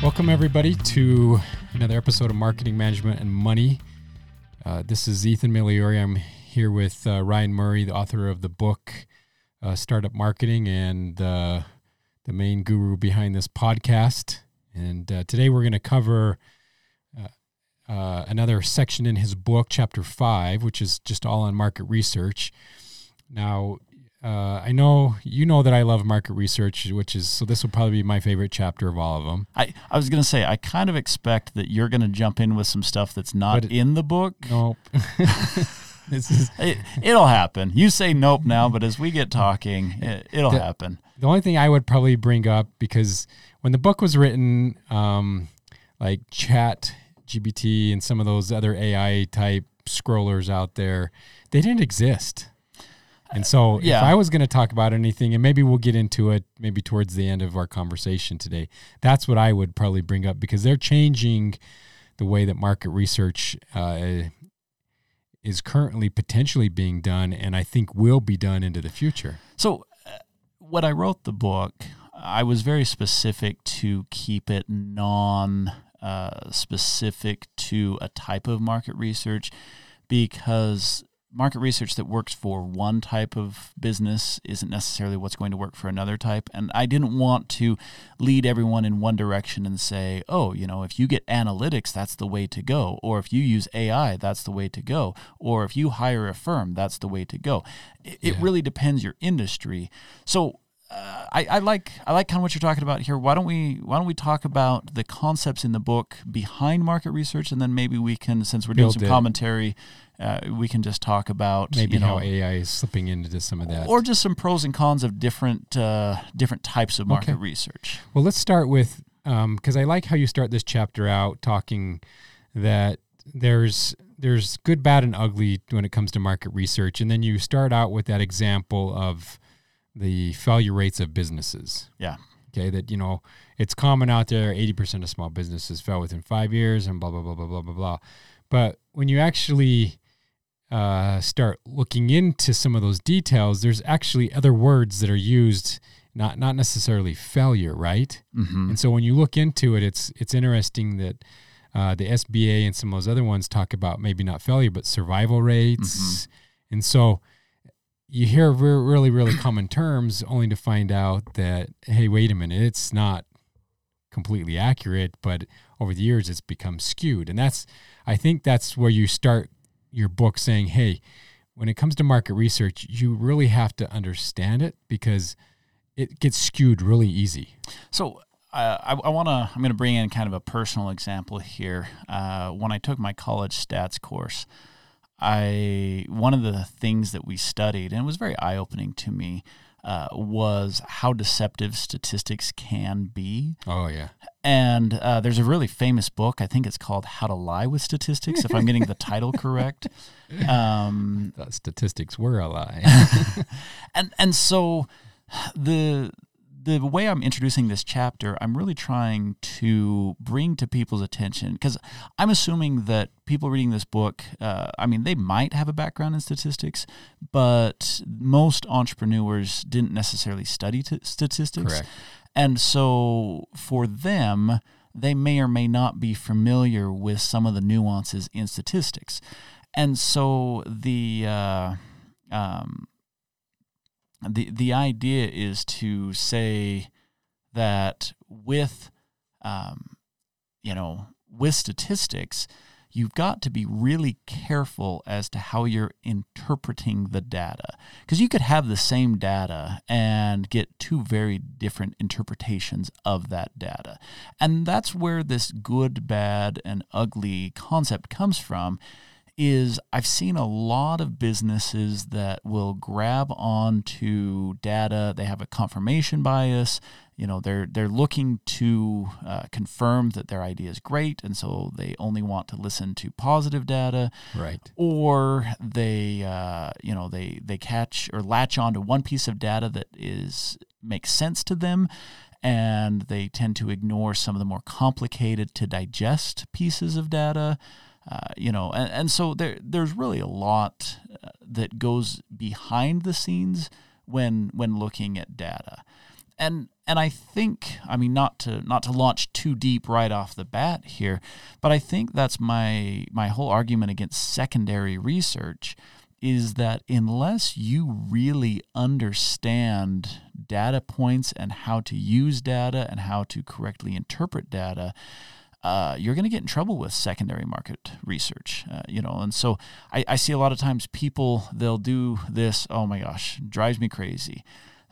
Welcome, everybody, to another episode of Marketing Management and Money. Uh, this is Ethan Migliori. I'm here with uh, Ryan Murray, the author of the book uh, Startup Marketing and uh, the main guru behind this podcast. And uh, today we're going to cover uh, another section in his book, Chapter 5, which is just all on market research. Now, uh, I know you know that I love market research, which is so. This will probably be my favorite chapter of all of them. I, I was going to say I kind of expect that you're going to jump in with some stuff that's not it- in the book. Nope. this is It, it'll happen. You say nope now, but as we get talking, it, it'll The- happen. the only thing I would probably bring up because when the book was written, um, like Chat GBT and some of those other AI type scrollers out there, they didn't exist. And so, yeah. if I was going to talk about anything, and maybe we'll get into it maybe towards the end of our conversation today, that's what I would probably bring up because they're changing the way that market research uh, is currently potentially being done, and I think will be done into the future. So, uh, when I wrote the book, I was very specific to keep it non uh, specific to a type of market research because market research that works for one type of business isn't necessarily what's going to work for another type. And I didn't want to lead everyone in one direction and say, oh, you know, if you get analytics, that's the way to go. Or if you use AI, that's the way to go. Or if you hire a firm, that's the way to go. It, it really depends your industry. So uh, I, I like I like kind of what you're talking about here. Why don't we Why don't we talk about the concepts in the book behind market research, and then maybe we can, since we're doing Build some it. commentary, uh, we can just talk about maybe you know, how AI is slipping into some of that. or just some pros and cons of different uh, different types of market Okay. research. well, let's start with because I like how you start this chapter out talking that there's there's good, bad, and ugly when it comes to market research, and then you start out with that example of the failure rates of businesses. Yeah. Okay, that you know it's common out there. Eighty percent of small businesses fail within five years, and blah blah blah blah blah blah blah. But when you actually uh, start looking into some of those details, there's actually other words that are used, not not necessarily failure, right? Mm-hmm. And so when you look into it, it's it's interesting that uh, the SBA and some of those other ones talk about maybe not failure, but survival rates. And so you hear re- really, really common terms only to find out that, hey, wait a minute, it's not completely accurate, but over the years it's become skewed. And that's, I think that's where you start your book saying, hey, when it comes to market research, you really have to understand it because it gets skewed really easy. So uh, I, I want to. I'm going to bring in kind of a personal example here. Uh, when I took my college stats course, I one of the things that we studied, and it was very eye opening to me, uh, was how deceptive statistics can be. Oh, yeah. And uh, there's a really famous book. I think it's called How to Lie with Statistics, if I'm getting the title correct. Um, statistics were a lie. and and so the the way I'm introducing this chapter, I'm really trying to bring to people's attention because I'm assuming that people reading this book, uh, I mean, they might have a background in statistics, but most entrepreneurs didn't necessarily study t- statistics. Correct. And so for them, they may or may not be familiar with some of the nuances in statistics. And so the uh, um, the the idea is to say that with um, you know with statistics you've got to be really careful as to how you're interpreting the data because you could have the same data and get two very different interpretations of that data and that's where this good bad and ugly concept comes from is I've seen a lot of businesses that will grab onto data. They have a confirmation bias. You know, they're they're looking to uh, confirm that their idea is great, and so they only want to listen to positive data. right. Or they, uh, you know, they they catch or latch onto one piece of data that is makes sense to them, and they tend to ignore some of the more complicated to digest pieces of data. Uh, you know, and, and so there there's really a lot uh, that goes behind the scenes when when looking at data, and and I think, I mean, not to not to launch too deep right off the bat here, but I think that's my my whole argument against secondary research is that unless you really understand data points and how to use data and how to correctly interpret data, uh, you're going to get in trouble with secondary market research, uh, you know. And so I, I see a lot of times people they'll do this. Oh my gosh, drives me crazy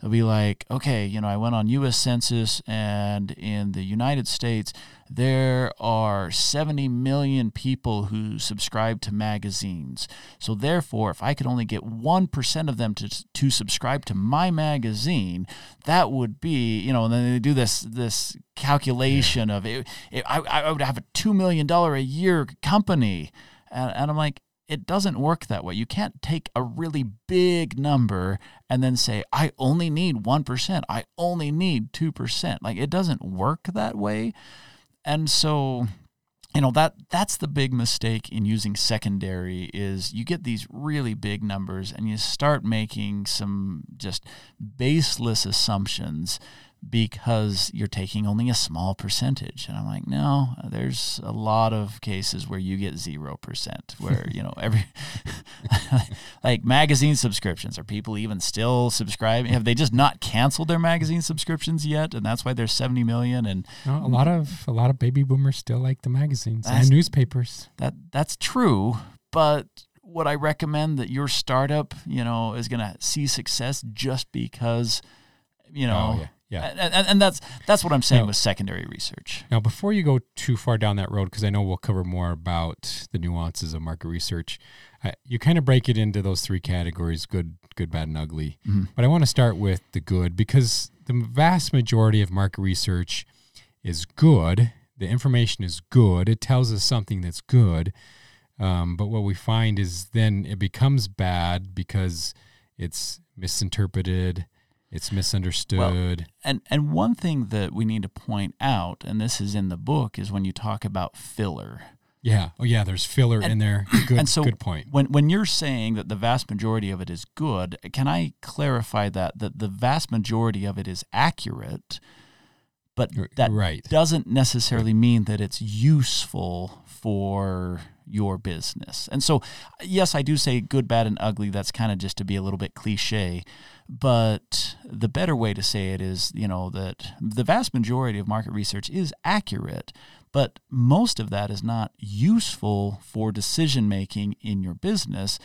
they'll be like, okay, you know, I went on U.S. Census, and in the United States, there are 70 million people who subscribe to magazines. So therefore, if I could only get 1% of them to, to subscribe to my magazine, that would be, you know, and then they do this this calculation of it, it I, I would have a $2 million a year company. And, and I'm like, it doesn't work that way. You can't take a really big number and then say, I only need 1%, I only need 2%. Like it doesn't work that way. And so, you know, that that's the big mistake in using secondary is you get these really big numbers and you start making some just baseless assumptions because you're taking only a small percentage. And I'm like, no, there's a lot of cases where you get 0%, where, you know, every, like magazine subscriptions. Are people even still subscribing? Have they just not canceled their magazine subscriptions yet? And that's why there's 70 million. And no, a lot of, a lot of baby boomers still like the magazines and newspapers. That That's true. But would I recommend that your startup, you know, is going to see success just because, you oh, know, oh, yeah yeah, and, and, that's that's what I'm saying now, with secondary research. Now, before you go too far down that road, because I know we'll cover more about the nuances of market research, uh, you kind of break it into those three categories: good, good, bad, and ugly. Mm-hmm. But I want to start with the good because the vast majority of market research is good. The information is good. It tells us something that's good. Um, but what we find is then it becomes bad because it's misinterpreted it's misunderstood. Well, and and one thing that we need to point out, and this is in the book, is when you talk about filler. Yeah. Oh, yeah. There's filler and, in there. Good. And so good point. When when you're saying that the vast majority of it is good, can I clarify that that the vast majority of it is accurate, but that right. doesn't necessarily mean that it's useful for your business. And so, yes, I do say good, bad, and ugly. That's kind of just to be a little bit cliche. But the better way to say it is, you know, that the vast majority of market research is accurate, but most of that is not useful for decision making in your business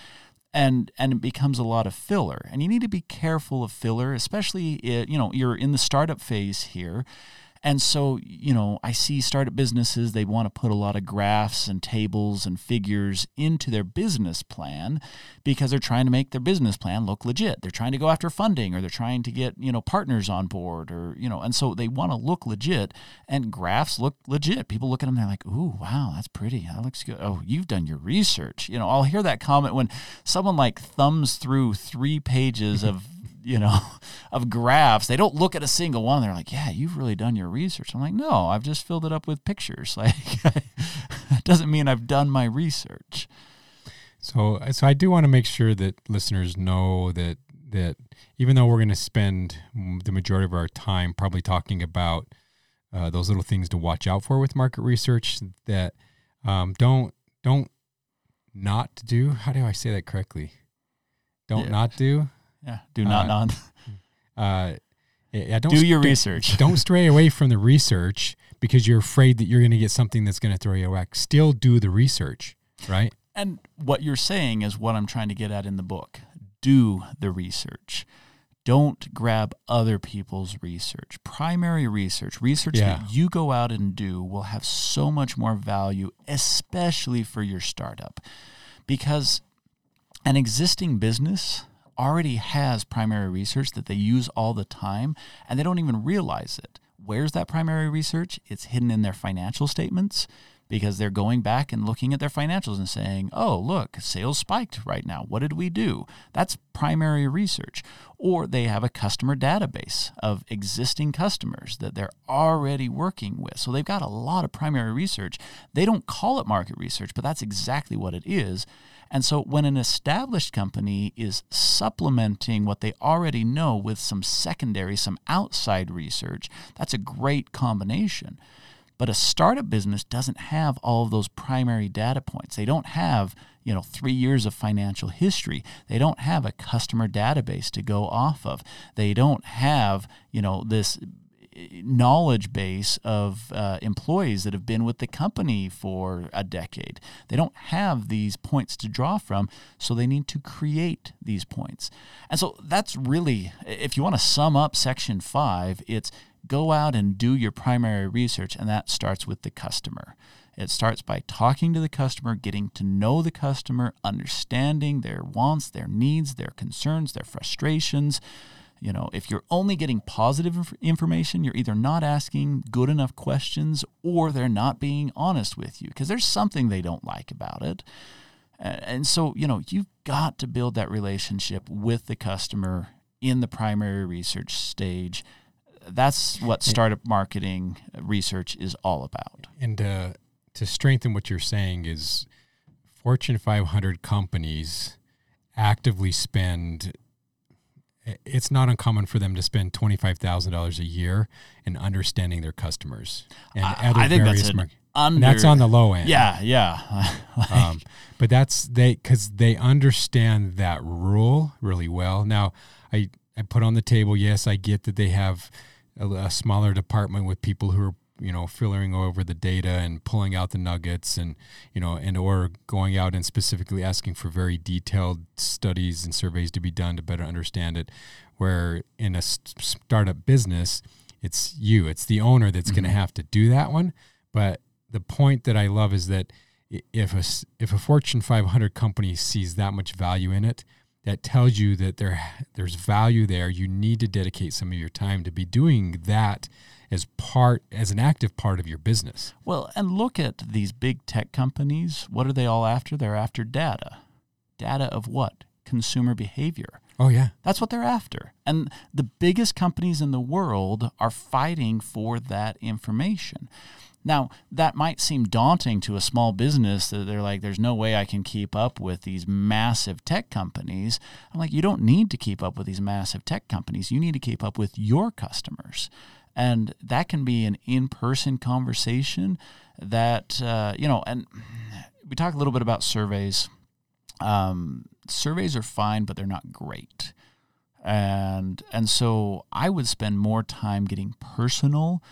and and it becomes a lot of filler and you need to be careful of filler especially if, you know you're in the startup phase here and so, you know, I see startup businesses, they want to put a lot of graphs and tables and figures into their business plan because they're trying to make their business plan look legit. They're trying to go after funding or they're trying to get, you know, partners on board or, you know, and so they want to look legit and graphs look legit. People look at them, they're like, ooh, wow, that's pretty. That looks good. Oh, you've done your research. You know, I'll hear that comment when someone like thumbs through three pages of you know, of graphs. They don't look at a single one. They're like, "Yeah, you've really done your research." I'm like, "No, I've just filled it up with pictures." Like, that doesn't mean I've done my research. So, so I do want to make sure that listeners know that that even though we're going to spend the majority of our time probably talking about uh, those little things to watch out for with market research, that um, don't don't not do. How do I say that correctly? Don't yeah. not do. Yeah. Do not uh, not. Uh, yeah, don't do your research. don't stray away from the research because you're afraid that you're going to get something that's going to throw you back. Still do the research, right? And what you're saying is what I'm trying to get at in the book. Do the research. Don't grab other people's research. Primary research, research yeah. that you go out and do, will have so much more value, especially for your startup. Because an existing business already has primary research that they use all the time and they don't even realize it. Where's that primary research? It's hidden in their financial statements because they're going back and looking at their financials and saying, oh, look, sales spiked right now. What did we do? That's primary research. Or they have a customer database of existing customers that they're already working with. So they've got a lot of primary research. They don't call it market research, but that's exactly what it is And so when an established company is supplementing what they already know with some secondary, some outside research, that's a great combination. But a startup business doesn't have all of those primary data points. They don't have, you know, 3 years of financial history. They don't have a customer database to go off of. They don't have, you know, this knowledge base of uh, employees that have been with the company for a decade. They don't have these points to draw from, so they need to create these points. And so that's really, if you want to sum up section five, it's go out and do your primary research, and that starts with the customer. It starts by talking to the customer, getting to know the customer, understanding their wants, their needs, their concerns, their frustrations. You know, if you're only getting positive inf- information, you're either not asking good enough questions or they're not being honest with you because there's something they don't like about it. And so, you know, you've got to build that relationship with the customer in the primary research stage that's what startup marketing research is all about. And uh, to strengthen what you're saying is Fortune 500 companies actively spend it's not uncommon for them to spend $25,000 a year in understanding their customers and I, other I think various that's, mar- under, that's on the low end. Yeah, yeah. like, um, but that's they cuz they understand that rule really well. Now, I I put on the table, yes, I get that they have a, a smaller department with people who are you know filtering over the data and pulling out the nuggets and you know and or going out and specifically asking for very detailed studies and surveys to be done to better understand it where in a startup business it's you it's the owner that's mm-hmm. going to have to do that one but the point that i love is that if a if a fortune 500 company sees that much value in it that tells you that there there's value there. You need to dedicate some of your time to be doing that as part as an active part of your business. Well, and look at these big tech companies. What are they all after? They're after data. Data of what? Consumer behavior. Oh yeah. That's what they're after. And the biggest companies in the world are fighting for that information. Now, that might seem daunting to a small business that they're like, there's no way I can keep up with these massive tech companies. I'm like, you don't need to keep up with these massive tech companies. You need to keep up with your customers. And that can be an in person conversation that, uh, you know, and we talk a little bit about surveys. Um, surveys are fine, but they're not great. And, and so I would spend more time getting personal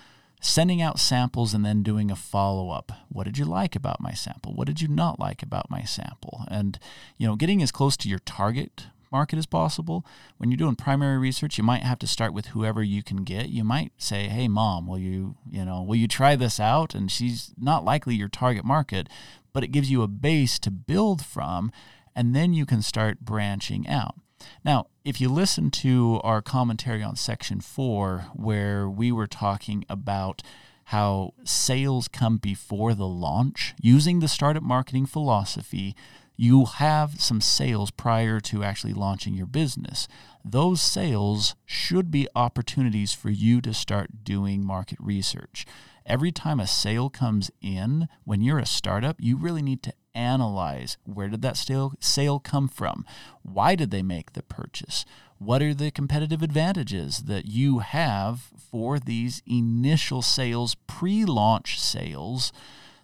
sending out samples and then doing a follow up. What did you like about my sample? What did you not like about my sample? And you know, getting as close to your target market as possible. When you're doing primary research, you might have to start with whoever you can get. You might say, "Hey mom, will you, you know, will you try this out?" And she's not likely your target market, but it gives you a base to build from and then you can start branching out. Now, if you listen to our commentary on section four, where we were talking about how sales come before the launch, using the startup marketing philosophy, you have some sales prior to actually launching your business. Those sales should be opportunities for you to start doing market research. Every time a sale comes in, when you're a startup, you really need to analyze where did that sale, come from? Why did they make the purchase? What are the competitive advantages that you have for these initial sales, pre launch sales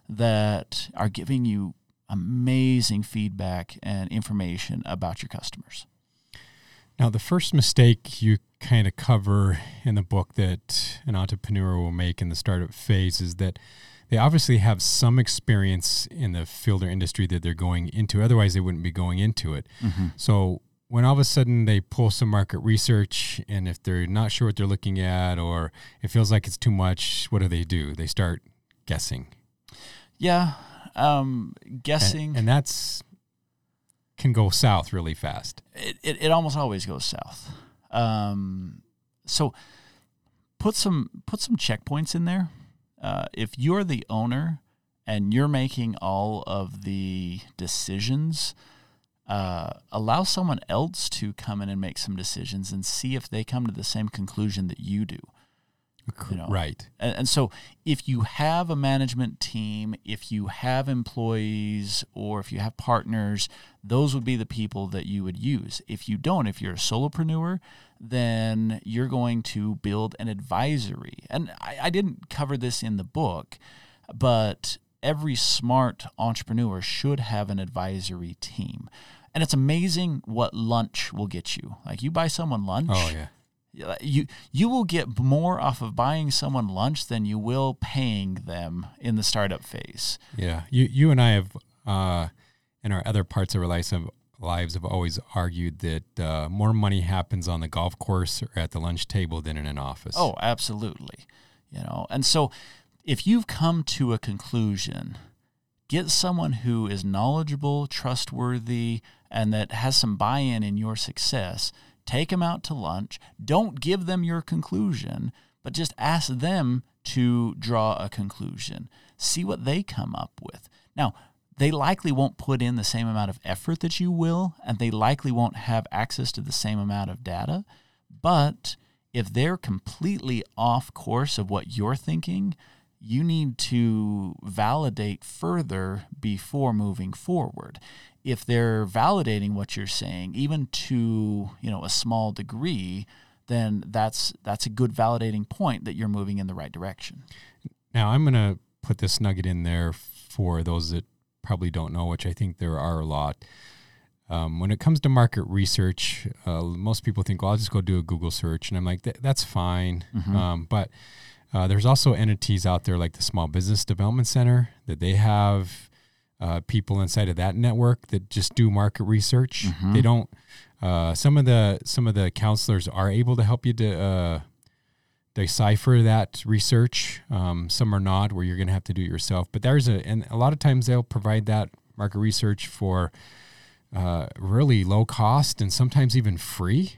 that are giving you amazing feedback and information about your customers? Now, the first mistake you kind of cover in the book that an entrepreneur will make in the startup phase is that they obviously have some experience in the field or industry that they're going into. Otherwise, they wouldn't be going into it. Mm-hmm. So when all of a sudden they pull some market research, and if they're not sure what they're looking at, or it feels like it's too much, what do they do? They start guessing. Yeah, um, guessing, and, and, that's can go south really fast. It it, it almost always goes south. Um, so put some put some checkpoints in there uh, if you're the owner and you're making all of the decisions, uh, allow someone else to come in and make some decisions and see if they come to the same conclusion that you do. You know? Right. And, and so, if you have a management team, if you have employees, or if you have partners, those would be the people that you would use. If you don't, if you're a solopreneur, then you're going to build an advisory. And I, I didn't cover this in the book, but every smart entrepreneur should have an advisory team. And it's amazing what lunch will get you. Like you buy someone lunch. Oh yeah you you will get more off of buying someone lunch than you will paying them in the startup phase. Yeah, you you and I have uh, in our other parts of our lives have, lives have always argued that uh, more money happens on the golf course or at the lunch table than in an office. Oh, absolutely. You know, and so if you've come to a conclusion, get someone who is knowledgeable, trustworthy, and that has some buy-in in your success take them out to lunch. Don't give them your conclusion, but just ask them to draw a conclusion. See what they come up with. Now, they likely won't put in the same amount of effort that you will, and they likely won't have access to the same amount of data. But if they're completely off course of what you're thinking, you need to validate further before moving forward if they're validating what you're saying, even to you know a small degree, then that's that's a good validating point that you're moving in the right direction. Now I'm going to put this nugget in there for those that probably don't know, which I think there are a lot. Um, when it comes to market research, uh, most people think, well, I'll just go do a Google search. And I'm like, that's fine. Mm-hmm. Um, but uh, there's also entities out there like the Small Business Development Center that they have uh, people inside of that network that just do market research. Mm-hmm. They don't. Uh, some of the some of the counselors are able to help you to uh, decipher that research. Um, some are not, where you're going to have to do it yourself. But there's a and a lot of times they'll provide that market research for uh, really low cost and sometimes even free.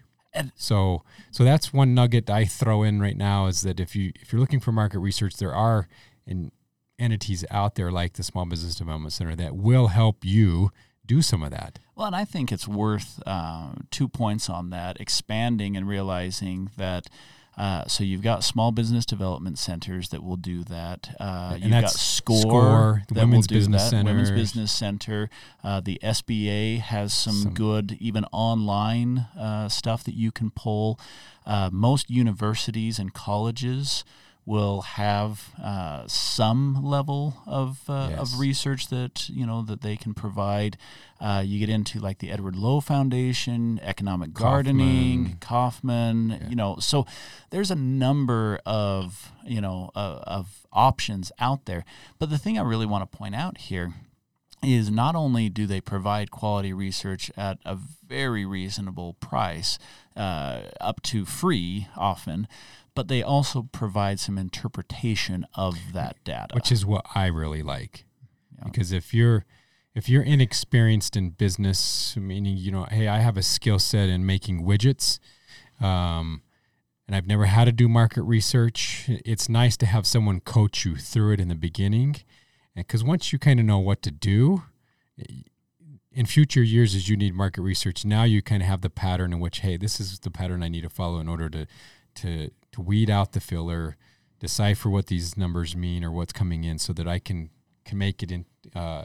So so that's one nugget I throw in right now is that if you if you're looking for market research, there are and entities out there like the Small Business Development Center that will help you do some of that. Well, and I think it's worth uh, two points on that expanding and realizing that. Uh, so you've got small business development centers that will do that. Uh, you've got SCORE, SCORE the Women's Business that. Center. Women's Business Center. Uh, the SBA has some, some, good, even online uh, stuff that you can pull. Uh, most universities and colleges will have uh, some level of uh, yes. of research that you know that they can provide. Uh, you get into like the Edward Lowe Foundation, economic gardening, Kauffman. Yeah. You know, so there's a number of you know uh, of options out there. But the thing I really want to point out here is not only do they provide quality research at a very reasonable price, uh, up to free often, but they also provide some interpretation of that data, which is what I really like. Yeah. Because if you're if you're inexperienced in business, meaning you know, hey, I have a skill set in making widgets, um, and I've never had to do market research. It's nice to have someone coach you through it in the beginning, because once you kind of know what to do, in future years as you need market research, now you kind of have the pattern in which, hey, this is the pattern I need to follow in order to to to weed out the filler, decipher what these numbers mean or what's coming in, so that I can can make it in uh,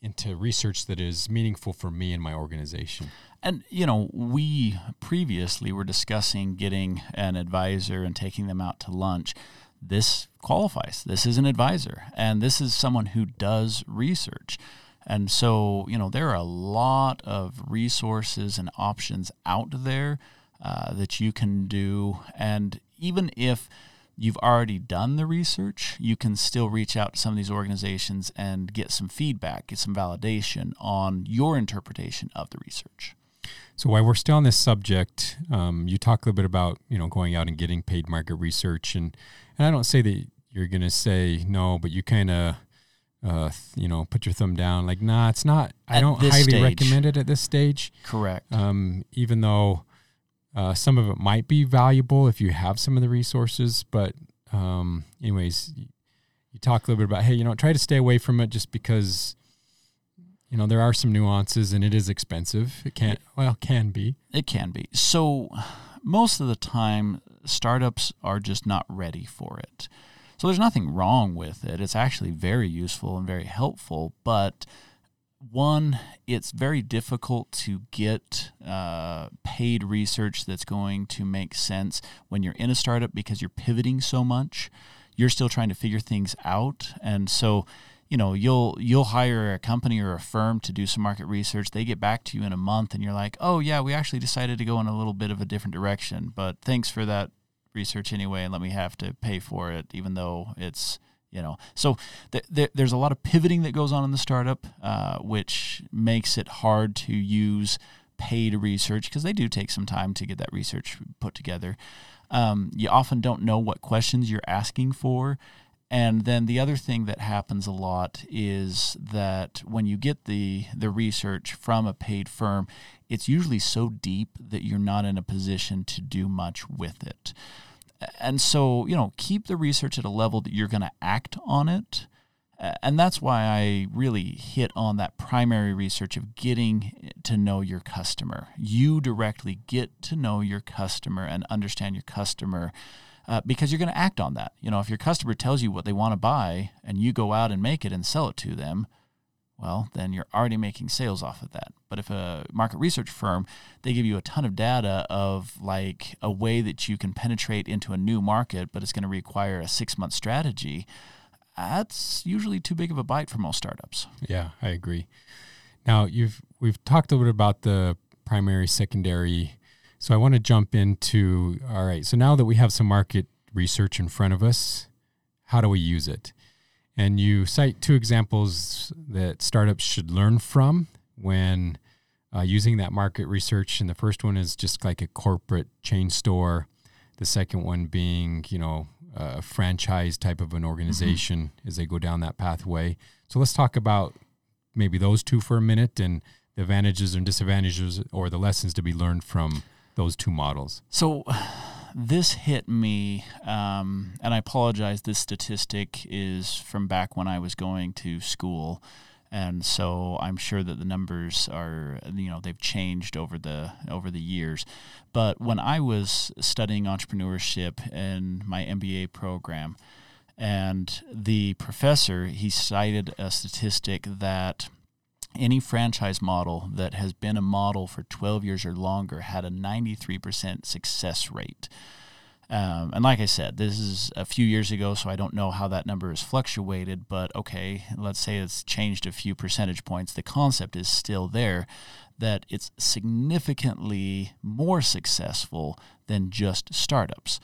into research that is meaningful for me and my organization. And you know, we previously were discussing getting an advisor and taking them out to lunch. This qualifies. This is an advisor, and this is someone who does research. And so, you know, there are a lot of resources and options out there uh, that you can do. And even if you've already done the research, you can still reach out to some of these organizations and get some feedback, get some validation on your interpretation of the research. So while we're still on this subject, um, you talk a little bit about you know going out and getting paid market research, and and I don't say that you're going to say no, but you kind of uh, you know put your thumb down like nah, it's not. At I don't highly stage. recommend it at this stage. Correct. Um, even though uh, some of it might be valuable if you have some of the resources, but um, anyways, you talk a little bit about hey, you know, try to stay away from it just because you know there are some nuances and it is expensive. It can well can be. It can be. So most of the time, startups are just not ready for it. So there's nothing wrong with it. It's actually very useful and very helpful, but one, it's very difficult to get uh, paid research that's going to make sense when you're in a startup because you're pivoting so much. You're still trying to figure things out, and so you know you'll you'll hire a company or a firm to do some market research. They get back to you in a month, and you're like, oh yeah, we actually decided to go in a little bit of a different direction, but thanks for that research anyway, and let me have to pay for it, even though it's you know? So th- th- there's a lot of pivoting that goes on in the startup uh, which makes it hard to use paid research because they do take some time to get that research put together. Um, you often don't know what questions you're asking for. And then the other thing that happens a lot is that when you get the the research from a paid firm it's usually so deep that you're not in a position to do much with it and so you know keep the research at a level that you're going to act on it and that's why I really hit on that primary research of getting to know your customer. You directly get to know your customer and understand your customer uh, because you're going to act on that. You know, if your customer tells you what they want to buy and you go out and make it and sell it to them, well, then you're already making sales off of that. But if a market research firm, they give you a ton of data of like a way that you can penetrate into a new market, but it's going to require a six month strategy, that's usually too big of a bite for most startups. Yeah, I agree. Now you've we've talked a little bit about the primary, secondary. So I want to jump into all right. So now that we have some market research in front of us, how do we use it? And you cite two examples that startups should learn from when uh, using that market research. And the first one is just like a corporate chain store. The second one being, you know, a franchise type of an organization mm-hmm. as they go down that pathway. So let's talk about maybe those two for a minute and the advantages and disadvantages or the lessons to be learned from those two models. So this hit me, um, and I apologize. This statistic is from back when I was going to school, and so I'm sure that the numbers are, you know, they've changed over the over the years. But when I was studying entrepreneurship in my MBA program, and the professor he cited a statistic that any franchise model that has been a model for 12 years or longer had a 93% success rate. Um, and like I said, this is a few years ago, so I don't know how that number has fluctuated, but okay, let's say it's changed a few percentage points. The concept is still there that it's significantly more successful than just startups.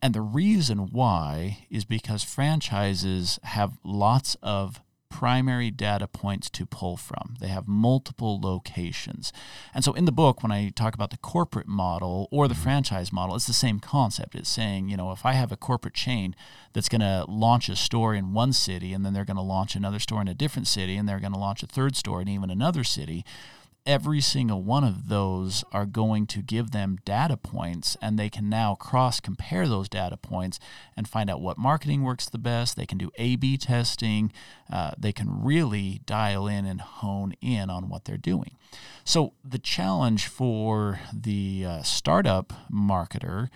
And the reason why is because franchises have lots of primary data points to pull from. They have multiple locations. And so in the book, when I talk about the corporate model or the mm-hmm. franchise model, it's the same concept. It's saying, you know, if I have a corporate chain that's going to launch a store in one city and then they're going to launch another store in a different city and they're going to launch a third store in even another city, every single one of those are going to give them data points and they can now cross compare those data points and find out what marketing works the best. They can do a b testing. Uh, they can really dial in and hone in on what they're doing. So the challenge for the uh, startup marketer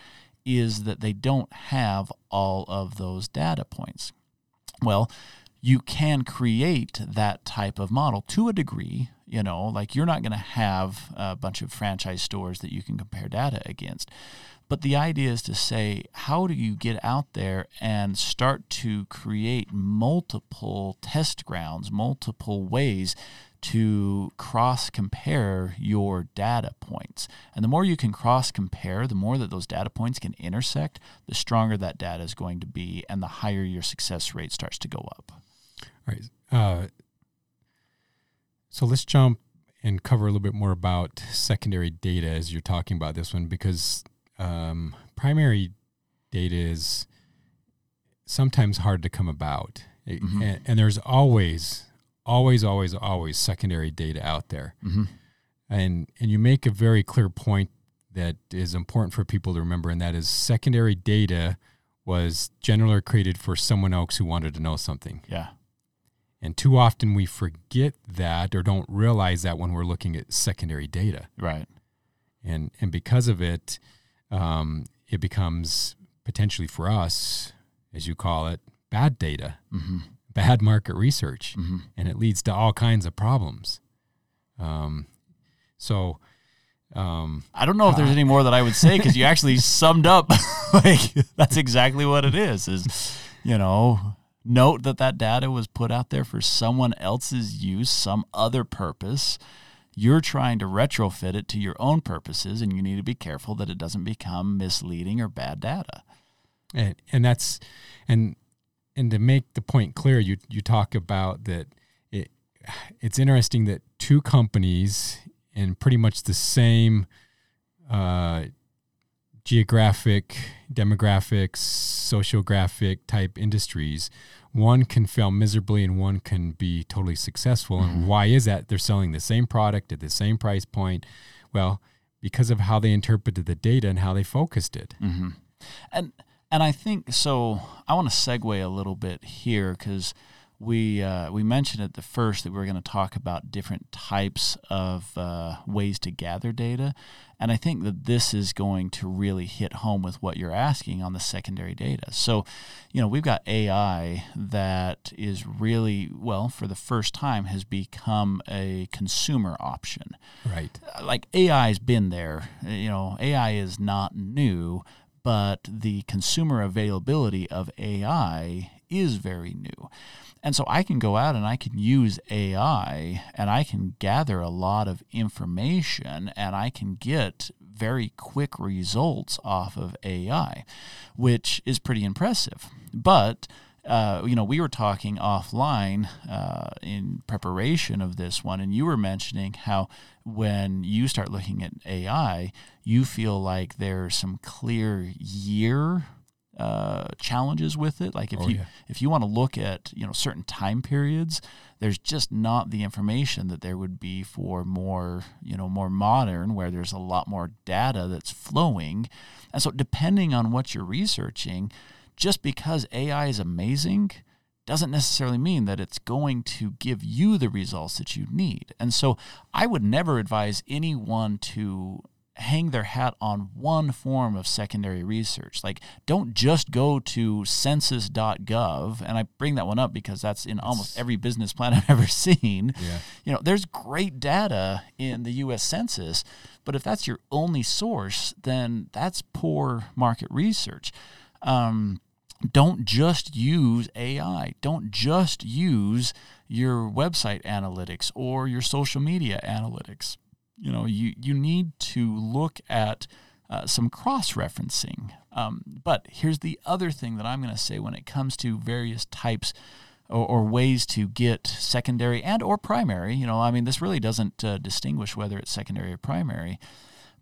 is that they don't have all of those data points. Well you can create that type of model to a degree you know, like you're not going to have a bunch of franchise stores that you can compare data against. But the idea is to say, how do you get out there and start to create multiple test grounds, multiple ways to cross compare your data points. And the more you can cross compare, the more that those data points can intersect, the stronger that data is going to be, and the higher your success rate starts to go up. All right. Uh, so let's jump and cover a little bit more about secondary data as you're talking about this one, because um, primary data is sometimes hard to come about. Mm-hmm. And, and, there's always, always, always, always secondary data out there. Mm-hmm. And, and you make a very clear point that is important for people to remember, and that is secondary data was generally created for someone else who wanted to know something. Yeah. And too often we forget that or don't realize that when we're looking at secondary data. Right. And and because of it, um, it becomes potentially for us, as you call it, bad data, Mm-hmm. bad market research, Mm-hmm. and it leads to all kinds of problems. Um, so, um, I don't know if there's any more that I would say because you actually summed up like that's exactly what it is. Is you know note that that data was put out there for someone else's use, some other purpose. You're trying to retrofit it to your own purposes, and you need to be careful that it doesn't become misleading or bad data. and and that's and and to make the point clear, you you talk about that it it's interesting that two companies in pretty much the same uh, geographic, demographics, sociographic type industries, one can fail miserably and one can be totally successful. And why is that? They're selling the same product at the same price point. Well, because of how they interpreted the data and how they focused it. Mm-hmm. And and I think so. I want to segue a little bit here because we uh, we mentioned at the first that we were going to talk about different types of uh, ways to gather data, and I think that this is going to really hit home with what you're asking on the secondary data. So, you know, we've got AI that is really well for the first time has become a consumer option Right. like AI has been there. You know, AI is not new, but the consumer availability of AI is very new. And so I can go out and I can use AI and I can gather a lot of information and I can get very quick results off of AI, which is pretty impressive. But uh, you know, we were talking offline uh, in preparation of this one, and you were mentioning how when you start looking at AI, you feel like there's some clear year uh, challenges with it. Like if Oh, you yeah. if you want to look at you know certain time periods, there's just not the information that there would be for more you know more modern, where there's a lot more data that's flowing, and so depending on what you're researching, just because AI is amazing doesn't necessarily mean that it's going to give you the results that you need. And so I would never advise anyone to hang their hat on one form of secondary research. Like don't just go to census.gov and I bring that one up because that's in almost every business plan I've ever seen. Yeah. You know, there's great data in the US Census, but if that's your only source, then that's poor market research. Um, don't just use AI. Don't just use your website analytics or your social media analytics. You know, you, you need to look at uh, some cross referencing. Um, but here's the other thing that I'm going to say when it comes to various types or, or ways to get secondary and or primary. You know, I mean, this really doesn't uh, distinguish whether it's secondary or primary,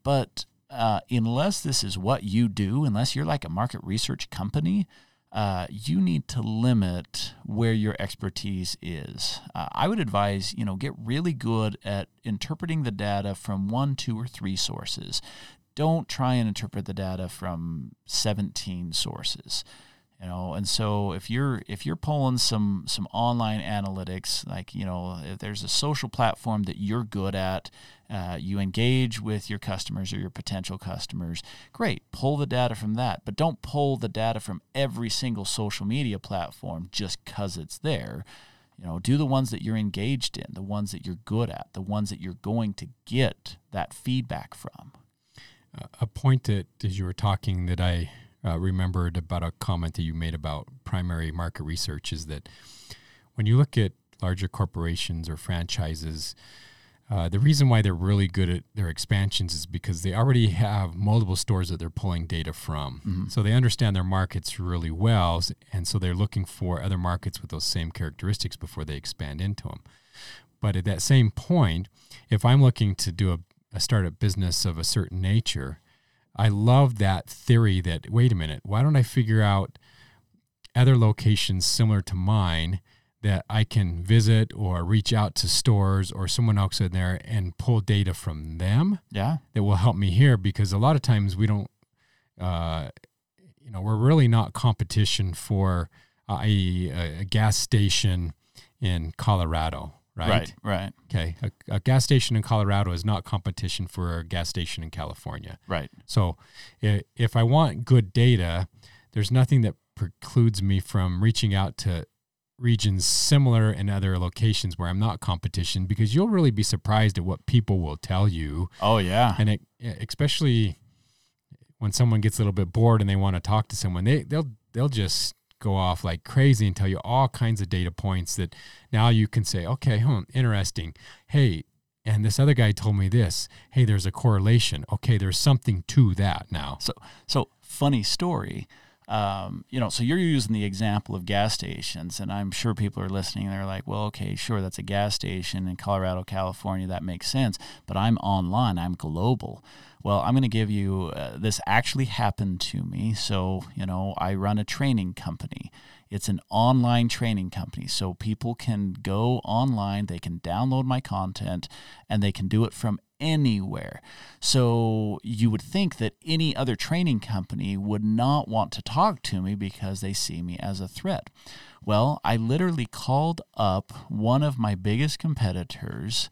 but uh, unless this is what you do, unless you're like a market research company, uh, you need to limit where your expertise is. Uh, I would advise, you know, get really good at interpreting the data from one, two, or three sources. Don't try and interpret the data from 17 sources you know and so if you're if you're pulling some some online analytics like you know if there's a social platform that you're good at uh, you engage with your customers or your potential customers great pull the data from that. But don't pull the data from every single social media platform just because it's there. You know do the ones that you're engaged in the ones that you're good at the ones that you're going to get that feedback from. A point that, as you were talking, that I uh, remembered about a comment that you made about primary market research is that when you look at larger corporations or franchises, uh, the reason why they're really good at their expansions is because they already have multiple stores that they're pulling data from. So they understand their markets really well. And so they're looking for other markets with those same characteristics before they expand into them. But at that same point, if I'm looking to do a, a startup business of a certain nature, I love that theory that, wait a minute, why don't I figure out other locations similar to mine that I can visit or reach out to stores or someone else in there and pull data from them? Yeah. That will help me here because a lot of times we don't, uh, you know, we're really not competition for uh, a, a gas station in Colorado right? Right, right, Okay. A, a gas station in Colorado is not competition for a gas station in California. right. So i- if I want good data, there's nothing that precludes me from reaching out to regions similar in other locations where I'm not competition because you'll really be surprised at what people will tell you. Oh yeah. And it, especially when someone gets a little bit bored and they want to talk to someone, they, they'll, they'll just go off like crazy and tell you all kinds of data points that now you can say, okay, huh, interesting. Hey, and this other guy told me this. Hey, there's a correlation. Okay, there's something to that now. So, so funny story. Um, you know, so you're using the example of gas stations, and I'm sure people are listening. They're like, "Well, okay, sure, that's a gas station in Colorado, California. That makes sense." But I'm online. I'm global. Well, I'm going to give you. Uh, this actually happened to me. So, you know, I run a training company. It's an online training company. So people can go online, they can download my content, and they can do it from anywhere. So you would think that any other training company would not want to talk to me because they see me as a threat. Well, I literally called up one of my biggest competitors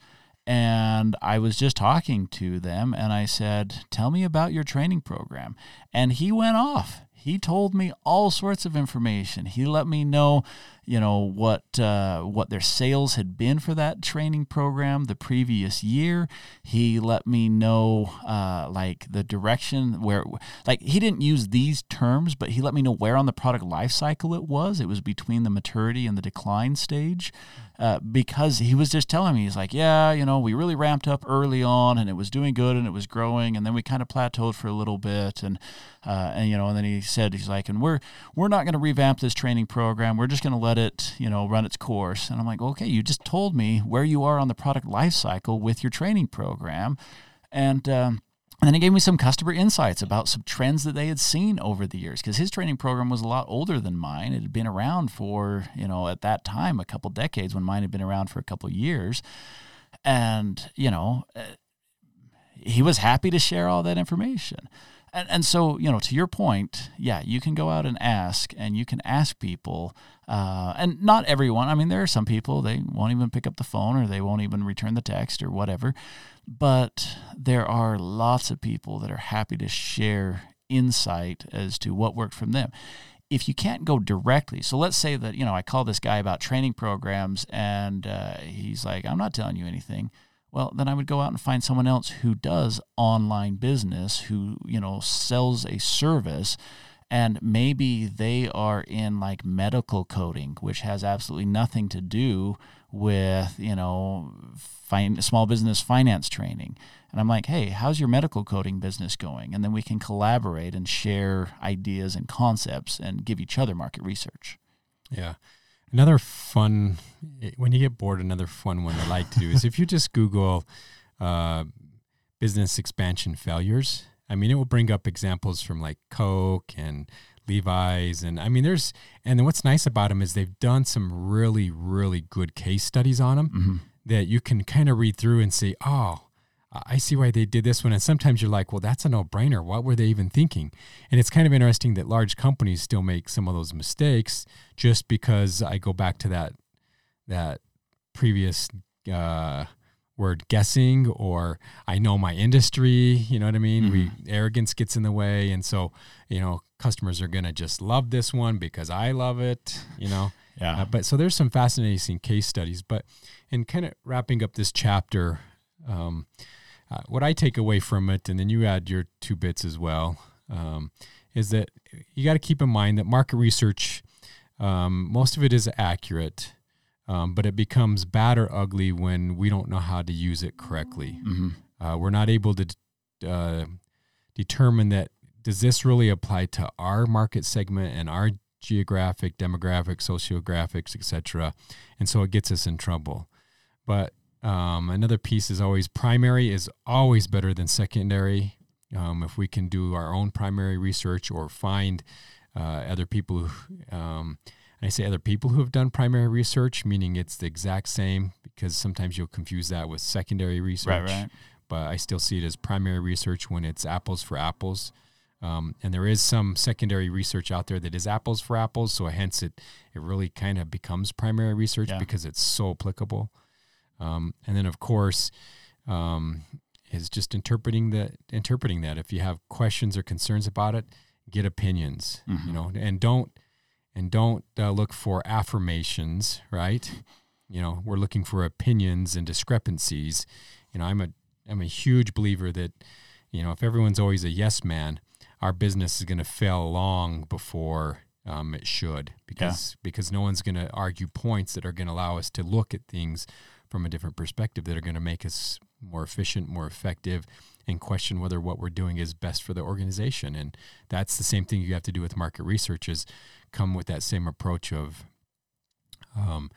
and I was just talking to them and I said, Tell me about your training program. And he went off. He told me all sorts of information. He let me know, you know, what uh, what their sales had been for that training program the previous year. He let me know, uh, like the direction where, like he didn't use these terms, but he let me know where on the product life cycle it was. It was between the maturity and the decline stage, uh, because he was just telling me, he's like, yeah, you know, we really ramped up early on, and it was doing good, and it was growing, and then we kind of plateaued for a little bit, and uh, and you know, and then he said, he's like, and we're we're not going to revamp this training program. We're just going to let it, you know, run its course. And I'm like, okay, you just told me where you are on the product life cycle with your training program, and. Um, and then he gave me some customer insights about some trends that they had seen over the years because his training program was a lot older than mine. It had been around for, you know, at that time, a couple decades when mine had been around for a couple years. And, you know, uh, he was happy to share all that information. And, and so, you know, to your point, yeah, you can go out and ask, and you can ask people, uh, and not everyone. I mean, there are some people they won't even pick up the phone, or they won't even return the text, or whatever. But there are lots of people that are happy to share insight as to what worked from them. If you can't go directly, so let's say that you know I call this guy about training programs, and uh, he's like, "I'm not telling you anything." Well then i would go out and find someone else who does online business who you know sells a service and maybe they are in like medical coding which has absolutely nothing to do with you know fin- small business finance training. And i'm like hey how's your medical coding business going? And then we can collaborate and share ideas and concepts and give each other market research. Yeah. Another fun, when you get bored, another fun one I like to do is if you just Google uh, business expansion failures, I mean, it will bring up examples from like Coke and Levi's. And I mean, there's, and then what's nice about them is they've done some really, really good case studies on them mm-hmm. that you can kind of read through and say, oh, I see why they did this one. And sometimes you're like, well, that's a no brainer. What were they even thinking? And it's kind of interesting that large companies still make some of those mistakes just because I go back to that, that previous, uh, word guessing or I know my industry, you know what I mean? Mm-hmm. We arrogance gets in the way and so, you know, customers are going to just love this one because I love it, you know. yeah Uh, but so there's some fascinating case studies. But in kind of wrapping up this chapter, um, uh, what I take away from it, and then you add your two bits as well, um, is that you got to keep in mind that market research, um, most of it is accurate, um, but it becomes bad or ugly when we don't know how to use it correctly. mm-hmm. Uh, we're not able to uh, determine that does this really apply to our market segment and our geographic, demographic, sociographics, etc. And so it gets us in trouble. But um, another piece is always primary is always better than secondary. Um, if we can do our own primary research or find uh, other people who, um, I say other people who have done primary research, meaning it's the exact same, because sometimes you'll confuse that with secondary research right right but I still see it as primary research when it's apples for apples. Um, and there is some secondary research out there that is apples for apples, so hence it it really kind of becomes primary research Yeah. because it's so applicable. Um, and then, of course, um, is just interpreting that interpreting that. If you have questions or concerns about it, get opinions. Mm-hmm. You know, and don't and don't uh, look for affirmations. Right? You know, we're looking for opinions and discrepancies. You know, I'm a I'm a huge believer that you know if everyone's always a yes man, our business is going to fail long before um, it should because yeah. because no one's going to argue points that are going to allow us to look at things from a different perspective that are going to make us more efficient, more effective, and question whether what we're doing is best for the organization. And that's the same thing you have to do with market research is come with that same approach of um,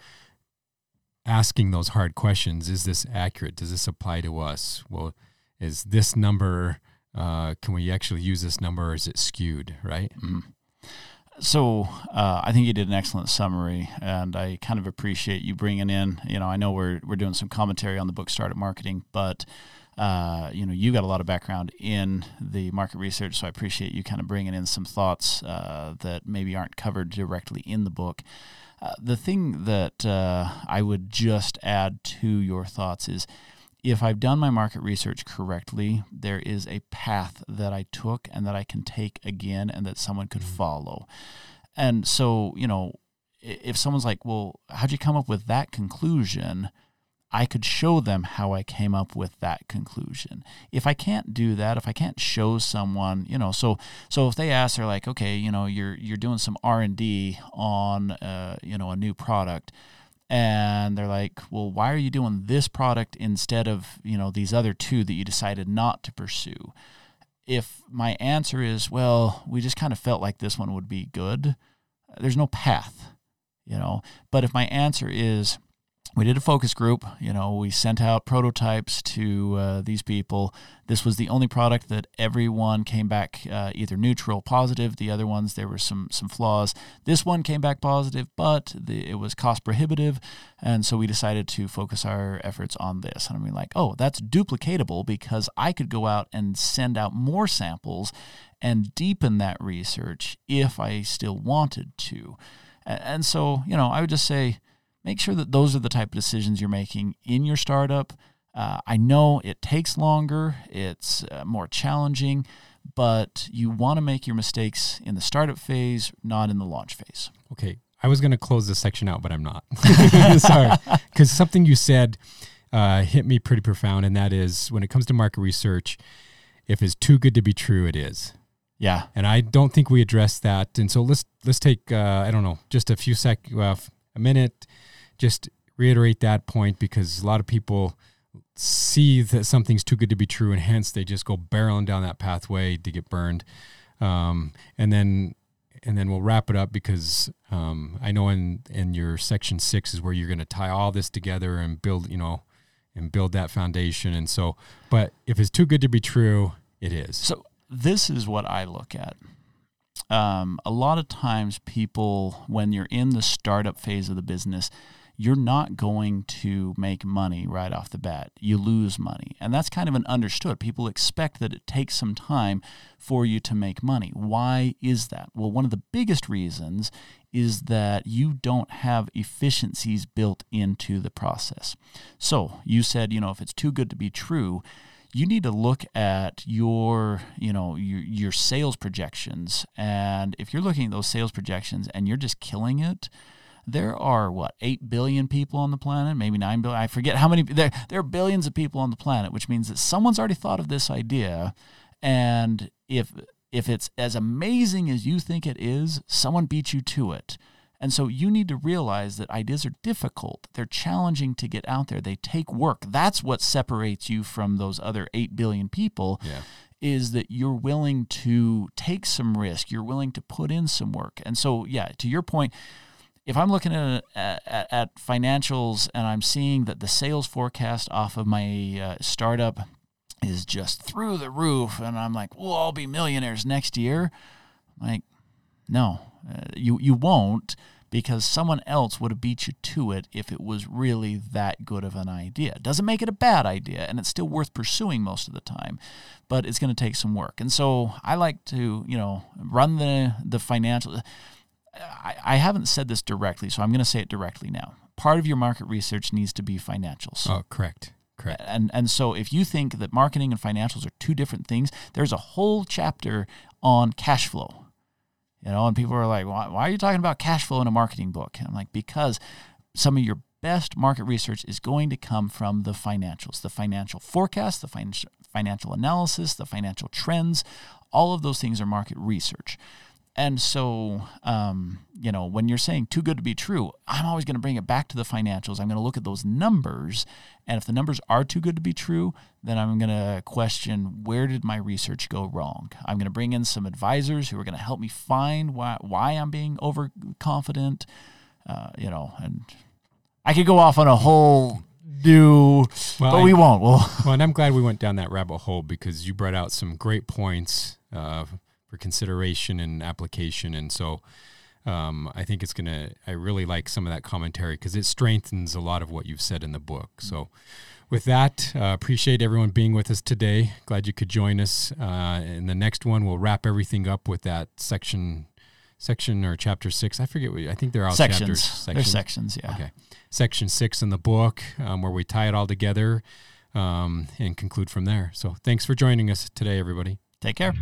asking those hard questions. Is this accurate? Does this apply to us? Well, is this number, uh, can we actually use this number or is it skewed, right? Mm-hmm. So uh, I think you did an excellent summary, and I kind of appreciate you bringing in. You know, I know we're we're doing some commentary on the book Startup Marketing, but uh, you know, you got a lot of background in the market research, so I appreciate you kind of bringing in some thoughts uh, that maybe aren't covered directly in the book. Uh, the thing that uh, I would just add to your thoughts is if I've done my market research correctly, there is a path that I took and that I can take again and that someone could mm-hmm. follow. And so, you know, if someone's like, well, how'd you come up with that conclusion? I could show them how I came up with that conclusion. If I can't do that, if I can't show someone, you know, so so if they ask, they're like, okay, you know, you're you're doing some R and D on, uh, you know, a new product and they're like, "Well, why are you doing this product instead of, you know, these other two that you decided not to pursue?" If my answer is, "Well, we just kind of felt like this one would be good," there's no path, you know. But if my answer is, we did a focus group. You know, we sent out prototypes to uh, these people. This was the only product that everyone came back uh, either neutral, positive. The other ones there were some some flaws. This one came back positive, but the, it was cost prohibitive, and so we decided to focus our efforts on this. And I mean, like, oh, that's duplicatable because I could go out and send out more samples and deepen that research if I still wanted to. And, and so, you know, I would just say make sure that those are the type of decisions you're making in your startup. Uh, I know it takes longer, it's uh, more challenging, but you want to make your mistakes in the startup phase, not in the launch phase. Okay. I was going to close this section out, but I'm not. Sorry. Because something you said uh, hit me pretty profound, and that is when it comes to market research, if it's too good to be true, it is. Yeah. And I don't think we addressed that. And so let's let's take uh, I don't know just a few sec uh, a minute just reiterate that point because a lot of people see that something's too good to be true and hence they just go barreling down that pathway to get burned. Um, and then and then we'll wrap it up because um, I know in in your section six is where you're going to tie all this together and build you know and build that foundation. And so but if it's too good to be true it is. So this is what I look at. Um, a lot of times people when you're in the startup phase of the business you're not going to make money right off the bat. You lose money. And that's kind of an understood. People expect that it takes some time for you to make money. Why is that? Well, one of the biggest reasons is that you don't have efficiencies built into the process. So, you said, you know, if it's too good to be true, you need to look at your you know your, your sales projections and if you're looking at those sales projections and you're just killing it there are what eight billion people on the planet, maybe nine billion. I forget how many. There there are billions of people on the planet, which means that someone's already thought of this idea, and if if it's as amazing as you think it is, someone beat you to it. And so you need to realize that ideas are difficult. They're challenging to get out there. They take work. That's what separates you from those other 8 billion people. Yeah. Is that you're willing to take some risk, you're willing to put in some work. And so, yeah, to your point, if I'm looking at, at, at, financials and I'm seeing that the sales forecast off of my uh, startup is just through the roof, and I'm like, we'll all be millionaires next year, like, no, uh, you you won't because someone else would have beat you to it if it was really that good of an idea. Doesn't make it a bad idea, and it's still worth pursuing most of the time, but it's going to take some work. And so I like to, you know, run the the financial I, I haven't said this directly, so I'm going to say it directly now. part of your market research needs to be financials. Oh, correct. Correct. And and so if you think that marketing and financials are two different things, there's a whole chapter on cash flow. You know, and people are like, why, why are you talking about cash flow in a marketing book? And I'm like, because some of your best market research is going to come from the financials, the financial forecast, the financial financial analysis, the financial trends. All of those things are market research. And so, um, you know, when you're saying too good to be true, I'm always going to bring it back to the financials. I'm going to look at those numbers. And if the numbers are too good to be true, then I'm going to question where did my research go wrong? I'm going to bring in some advisors who are going to help me find why, why I'm being overconfident, uh, you know, and I could go off on a whole new, well, but we won't. Well, well, and I'm glad we went down that rabbit hole because you brought out some great points. Uh, for consideration and application. And so um, I think it's going to, I really like some of that commentary because it strengthens a lot of what you've said in the book. So with that, uh, appreciate everyone being with us today. Glad you could join us. Uh, in the next one, we'll wrap everything up with that section section or chapter six. I forget. What, I think they're all sections. chapters. Sections. They're sections. Yeah. Okay. Section six in the book, um, where we tie it all together um, and conclude from there. So thanks for joining us today, everybody. Take care.